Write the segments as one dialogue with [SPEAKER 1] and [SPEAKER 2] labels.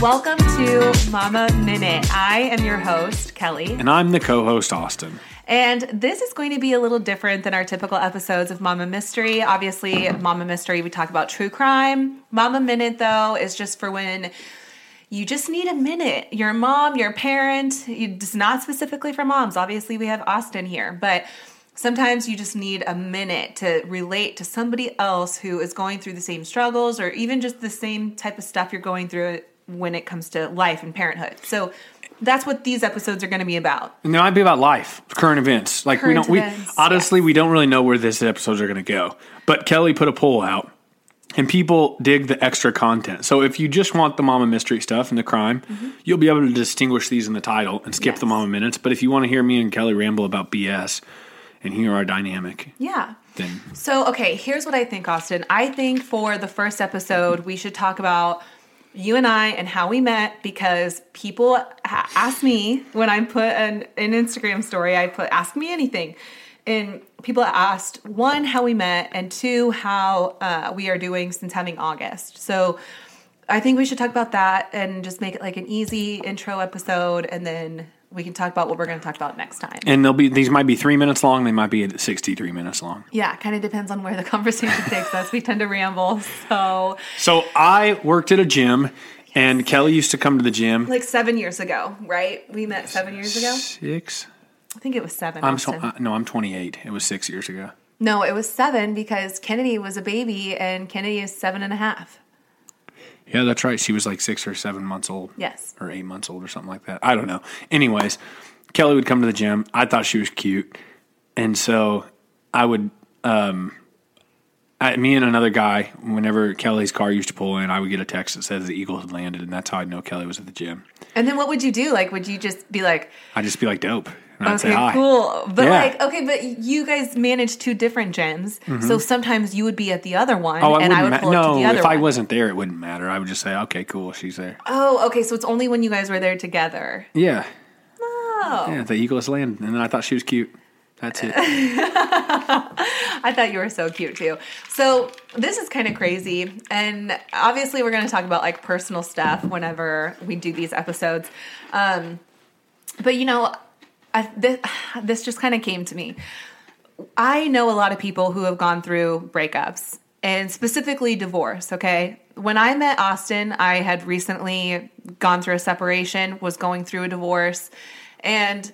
[SPEAKER 1] Welcome to Mama Minute. I am your host, Kelly.
[SPEAKER 2] And I'm the co host, Austin.
[SPEAKER 1] And this is going to be a little different than our typical episodes of Mama Mystery. Obviously, Mama Mystery, we talk about true crime. Mama Minute, though, is just for when you just need a minute. Your mom, your parent, it's not specifically for moms. Obviously, we have Austin here, but sometimes you just need a minute to relate to somebody else who is going through the same struggles or even just the same type of stuff you're going through when it comes to life and parenthood. So that's what these episodes are going to be about.
[SPEAKER 2] And they might be about life, current events. Like
[SPEAKER 1] Current
[SPEAKER 2] we don't,
[SPEAKER 1] events,
[SPEAKER 2] we honestly
[SPEAKER 1] yes.
[SPEAKER 2] we don't really know where this episodes are going to go. But Kelly put a poll out, and people dig the extra content. So if you just want the Mama Mystery stuff and the crime, you'll be able to distinguish these in the title and skip the
[SPEAKER 1] Mm-hmm. Yes.
[SPEAKER 2] Mama minutes. But if you want to hear me and Kelly ramble about BS and hear our dynamic,
[SPEAKER 1] Yeah.
[SPEAKER 2] then
[SPEAKER 1] So, okay, here's what I think, Austin. I think for the first episode, we should talk about you and I and how we met because people ha- ask me when I put an, an Instagram story, I put ask me anything. And people asked one, how we met, and two, how uh, we are doing since having August. So, I think we should talk about that and just make it like an easy intro episode, and then we can talk about what we're going to talk about next time.
[SPEAKER 2] and they'll be these might be three minutes long. They might be sixty three minutes long.
[SPEAKER 1] Yeah, kind of depends on where the conversation takes us. We tend to ramble. So,
[SPEAKER 2] So I worked at a gym, and Kelly used to come to the gym.
[SPEAKER 1] like seven years ago, right? We met seven years ago.
[SPEAKER 2] Six.
[SPEAKER 1] I think it was 7
[SPEAKER 2] I'm so, uh, no, I'm 28. It was six years ago.
[SPEAKER 1] no, it was seven because Kennedy was a baby and Kennedy is seven and a half.
[SPEAKER 2] Yeah, that's right. She was like six or seven months old.
[SPEAKER 1] Yes.
[SPEAKER 2] Or eight months old or something like that. I don't know. Anyways, Kelly would come to the gym. I thought she was cute. And so I would, um, I, me and another guy, whenever Kelly's car used to pull in, I would get a text that says the Eagle had landed. And that's how I'd know Kelly was at the gym.
[SPEAKER 1] And then what would you do? Like, would you just be like,
[SPEAKER 2] I'd just be like, dope. And I'd say
[SPEAKER 1] okay, cool. But
[SPEAKER 2] Yeah.
[SPEAKER 1] like, okay, but you guys manage two different gyms. So sometimes you would be at the other one
[SPEAKER 2] Mm-hmm. Oh, I
[SPEAKER 1] and I would
[SPEAKER 2] ma-
[SPEAKER 1] pull up to
[SPEAKER 2] no.
[SPEAKER 1] the other
[SPEAKER 2] If
[SPEAKER 1] one.
[SPEAKER 2] I wasn't there, it wouldn't matter. I would just say, okay, cool, she's there.
[SPEAKER 1] oh, okay. So it's only when you guys were there together.
[SPEAKER 2] Yeah,
[SPEAKER 1] Oh.
[SPEAKER 2] yeah. The Eagles land, and then I thought she was cute. That's it.
[SPEAKER 1] I thought you were so cute too. So this is kind of crazy, and obviously we're going to talk about like personal stuff whenever we do these episodes. Um, but you know, I, this, this just kind of came to me. I know a lot of people who have gone through breakups and specifically divorce. Okay, when I met Austin, I had recently gone through a separation, was going through a divorce, and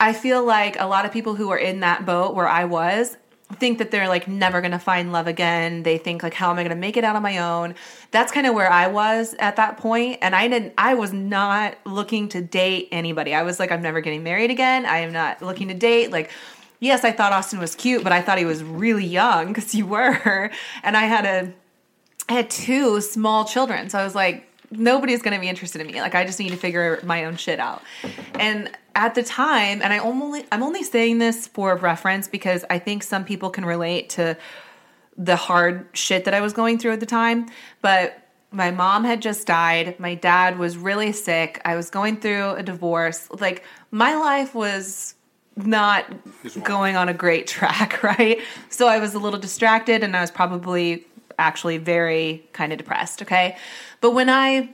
[SPEAKER 1] I feel like a lot of people who are in that boat where I was think that they're like never going to find love again. They think like how am I going to make it out on my own? That's kind of where I was at that point and I didn't I was not looking to date anybody. I was like I'm never getting married again. I am not looking to date like yes, I thought Austin was cute, but I thought he was really young cuz you were and I had a I had two small children. So I was like, nobody's going to be interested in me. Like I just need to figure my own shit out. And at the time, and I only I'm only saying this for reference because I think some people can relate to the hard shit that I was going through at the time, but my mom had just died. My dad was really sick. I was going through a divorce. Like my life was not going on a great track, right? So I was a little distracted and I was probably actually very kind of depressed, okay? But when I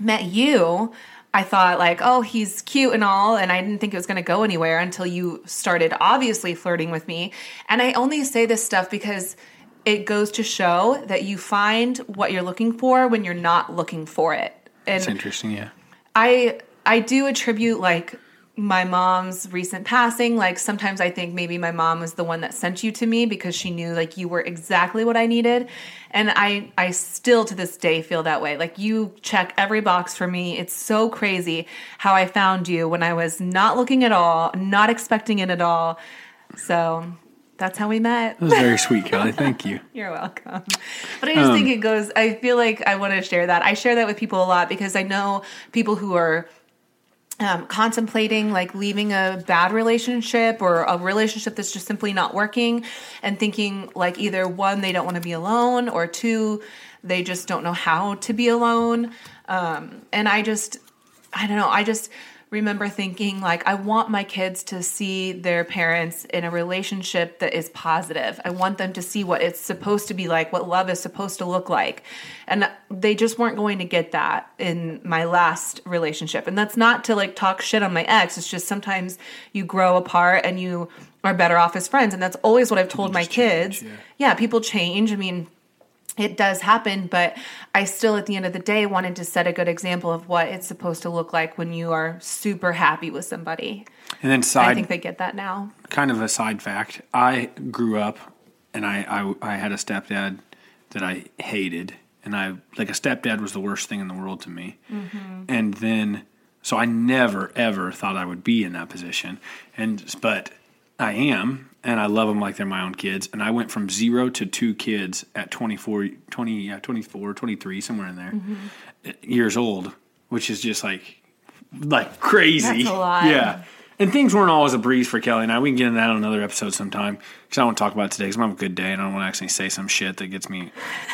[SPEAKER 1] met you, I thought like, oh, he's cute and all, and I didn't think it was going to go anywhere until you started obviously flirting with me. And I only say this stuff because it goes to show that you find what you're looking for when you're not looking for it. And
[SPEAKER 2] It's interesting, yeah.
[SPEAKER 1] I I do attribute like my mom's recent passing like sometimes i think maybe my mom was the one that sent you to me because she knew like you were exactly what i needed and i i still to this day feel that way like you check every box for me it's so crazy how i found you when i was not looking at all not expecting it at all so that's how we met
[SPEAKER 2] That was very sweet, Kelly. Thank you.
[SPEAKER 1] you're welcome. But I just um, think it goes, I feel like I want to share that. I share that with people a lot because I know people who are um, contemplating like leaving a bad relationship or a relationship that's just simply not working and thinking like either one, they don't want to be alone, or two, they just don't know how to be alone. Um, and I just, I don't know, I just remember thinking like I want my kids to see their parents in a relationship that is positive. I want them to see what it's supposed to be like, what love is supposed to look like. And they just weren't going to get that in my last relationship. And that's not to like talk shit on my ex. It's just sometimes you grow apart and you are better off as friends and that's always what I've told my kids. yeah, people change. I mean, it does happen, but I still, at the end of the day, wanted to set a good example of what it's supposed to look like when you are super happy with somebody.
[SPEAKER 2] And then side, I
[SPEAKER 1] think they get that now.
[SPEAKER 2] kind of a side fact. I grew up and I, I I had a stepdad that I hated and I like a stepdad was the worst thing in the world to me. Mm-hmm. And then so I never ever thought I would be in that position. And but I am and I love them like they're my own kids and I went from 0 to 2 kids at 24 20 yeah, 24 23 somewhere in there. Mm-hmm. Years old, which is just like like crazy.
[SPEAKER 1] That's a lot.
[SPEAKER 2] Yeah. And things weren't always a breeze for Kelly and I. We can get into that on another episode sometime because I don't want to talk about it today because I'm having a good day and I don't want to actually say some shit that gets me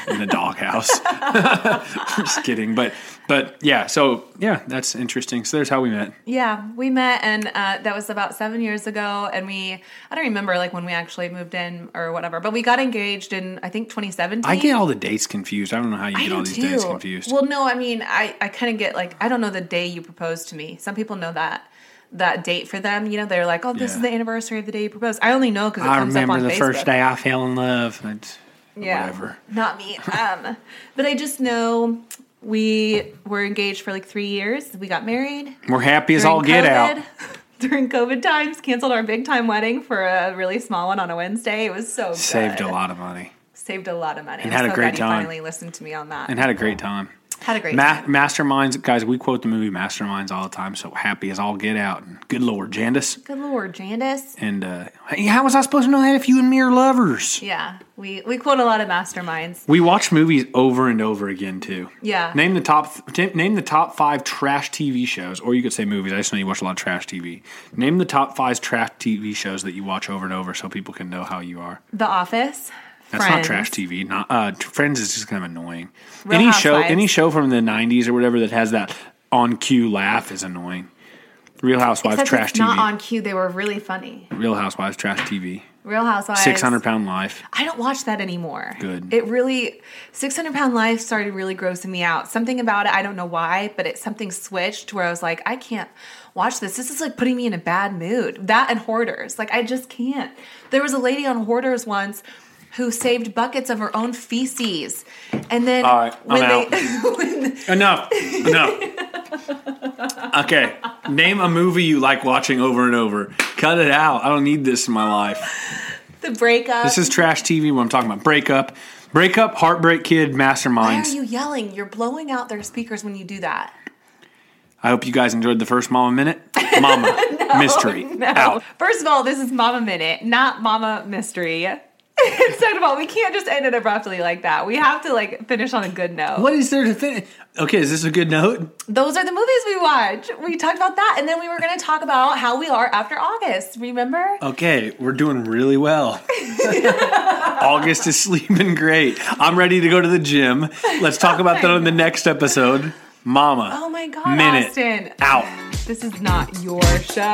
[SPEAKER 2] in the doghouse. Just kidding. But, but yeah, so yeah, that's interesting. So there's how we met.
[SPEAKER 1] Yeah, we met, and uh, that was about seven years ago. And we, I don't remember like when we actually moved in or whatever, but we got engaged in I think 2017.
[SPEAKER 2] I get all the dates confused. I don't know how you
[SPEAKER 1] I
[SPEAKER 2] get all these
[SPEAKER 1] too.
[SPEAKER 2] dates confused.
[SPEAKER 1] Well, no, I mean, I, I kind of get like, I don't know the day you proposed to me. Some people know that. That date for them, you know, they're like, "Oh, this
[SPEAKER 2] Yeah.
[SPEAKER 1] is the anniversary of the day you proposed." I only know because
[SPEAKER 2] I
[SPEAKER 1] comes
[SPEAKER 2] remember
[SPEAKER 1] up on
[SPEAKER 2] the
[SPEAKER 1] Facebook.
[SPEAKER 2] first day I fell in love. It's,
[SPEAKER 1] yeah,
[SPEAKER 2] Whatever.
[SPEAKER 1] not me. Um, but I just know we were engaged for like three years. We got married.
[SPEAKER 2] We're happy as all get out.
[SPEAKER 1] During COVID times, canceled our big time wedding for a really small one on a Wednesday. It was so
[SPEAKER 2] Saved
[SPEAKER 1] good.
[SPEAKER 2] a lot of money
[SPEAKER 1] Saved a lot of money.
[SPEAKER 2] And
[SPEAKER 1] I'm
[SPEAKER 2] had a great time.
[SPEAKER 1] Finally listened to me on that.
[SPEAKER 2] and had a great time.
[SPEAKER 1] Had a great
[SPEAKER 2] Ma-
[SPEAKER 1] time.
[SPEAKER 2] masterminds, guys. We quote the movie Masterminds all the time. So happy as all get out. And good Lord, Jandice.
[SPEAKER 1] Good lord, Jandice.
[SPEAKER 2] And uh, how was I supposed to know that if you and me are lovers?
[SPEAKER 1] Yeah, we we quote a lot of masterminds.
[SPEAKER 2] We watch movies over and over again too.
[SPEAKER 1] Yeah.
[SPEAKER 2] Name the top. t- Name the top five trash TV shows, or you could say movies. I just know you watch a lot of trash TV. Name the top five trash TV shows that you watch over and over, so people can know how you are.
[SPEAKER 1] The Office.
[SPEAKER 2] That's
[SPEAKER 1] Friends.
[SPEAKER 2] not trash TV. Not uh, Friends is just kind of annoying.
[SPEAKER 1] Real
[SPEAKER 2] any show, any show from the '90s or whatever that has that on cue laugh is annoying. Real Housewives
[SPEAKER 1] Except
[SPEAKER 2] trash
[SPEAKER 1] it's not
[SPEAKER 2] TV.
[SPEAKER 1] on cue. They were really funny.
[SPEAKER 2] Real Housewives trash TV.
[SPEAKER 1] Real Housewives.
[SPEAKER 2] Six hundred pound life.
[SPEAKER 1] I don't watch that anymore.
[SPEAKER 2] Good.
[SPEAKER 1] It really, 600 Pound Life started really grossing me out. Something about it, I don't know why, but it something switched where I was like, I can't watch this. This is like putting me in a bad mood. That and Hoarders. Like, I just can't. There was a lady on Hoarders once who saved buckets of her own feces. And then
[SPEAKER 2] All right, I'm
[SPEAKER 1] when
[SPEAKER 2] out.
[SPEAKER 1] they. when,
[SPEAKER 2] Enough. Enough. okay. Name a movie you like watching over and over. Cut it out. I don't need this in my life.
[SPEAKER 1] the breakup.
[SPEAKER 2] This is trash TV. What I'm talking about. Breakup. Breakup. Heartbreak Kid.
[SPEAKER 1] Why are you yelling? You're blowing out their speakers when you do that.
[SPEAKER 2] I hope you guys enjoyed the first Mama Minute. Mama Mystery. Out.
[SPEAKER 1] First of all, this is Mama Minute, not Mama Mystery. Second of all, we can't just end it abruptly like that. We have to like finish on a good note.
[SPEAKER 2] What is there to finish? Okay, is this a good note?
[SPEAKER 1] Those are the movies we watch. We talked about that, and then we were going to talk about how we are after August. Remember?
[SPEAKER 2] Okay, we're doing really well. August is sleeping great. I'm ready to go to the gym. Let's talk about that on the next episode. Mama.
[SPEAKER 1] Oh my God,
[SPEAKER 2] Minute.
[SPEAKER 1] Austin!
[SPEAKER 2] Out.
[SPEAKER 1] This is not your show.